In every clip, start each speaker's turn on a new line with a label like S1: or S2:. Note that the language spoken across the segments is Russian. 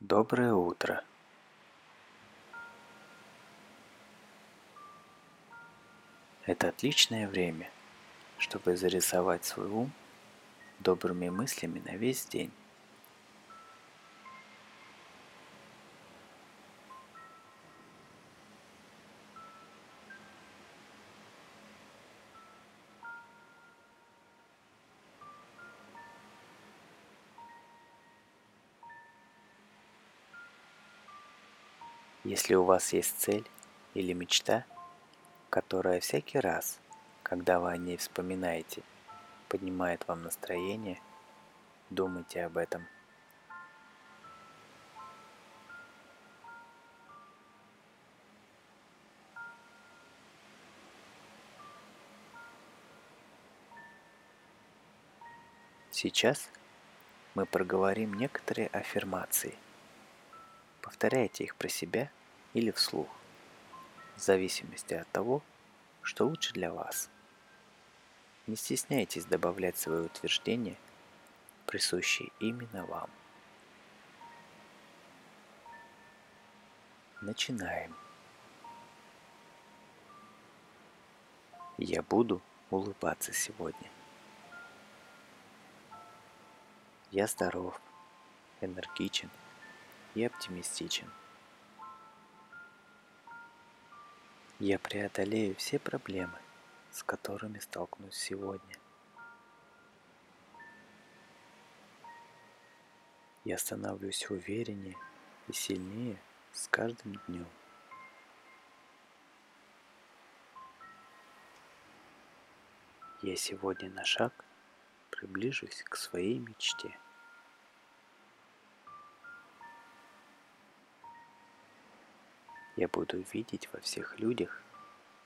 S1: Доброе утро. Это отличное время, чтобы зарисовать свой ум добрыми мыслями на весь день. Если у вас есть цель или мечта, которая всякий раз, когда вы о ней вспоминаете, поднимает вам настроение, думайте об этом. Сейчас мы проговорим некоторые аффирмации. Повторяйте их про себя или вслух, в зависимости от того, что лучше для вас. Не стесняйтесь добавлять свои утверждения, присущие именно вам. Начинаем. Я буду улыбаться сегодня. Я здоров, энергичен и оптимистичен. Я преодолею все проблемы, с которыми столкнусь сегодня. Я становлюсь увереннее и сильнее с каждым днем. Я сегодня на шаг приближусь к своей мечте. Я буду видеть во всех людях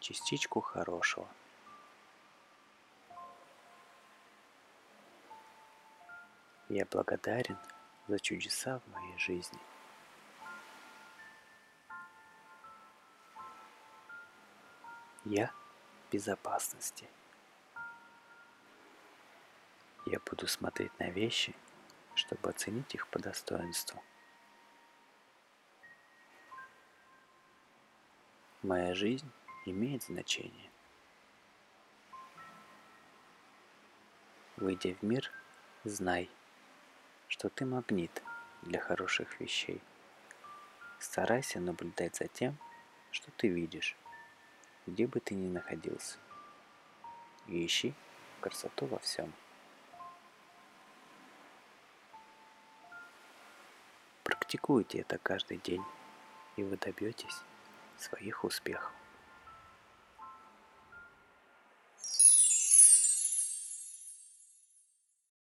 S1: частичку хорошего. Я благодарен за чудеса в моей жизни. Я в безопасности. Я буду смотреть на вещи, чтобы оценить их по достоинству. Моя жизнь имеет значение. Выйдя в мир, знай, что ты магнит для хороших вещей. Старайся наблюдать за тем, что ты видишь, где бы ты ни находился. И ищи красоту во всем. Практикуйте это каждый день, и вы добьетесь своих успехов.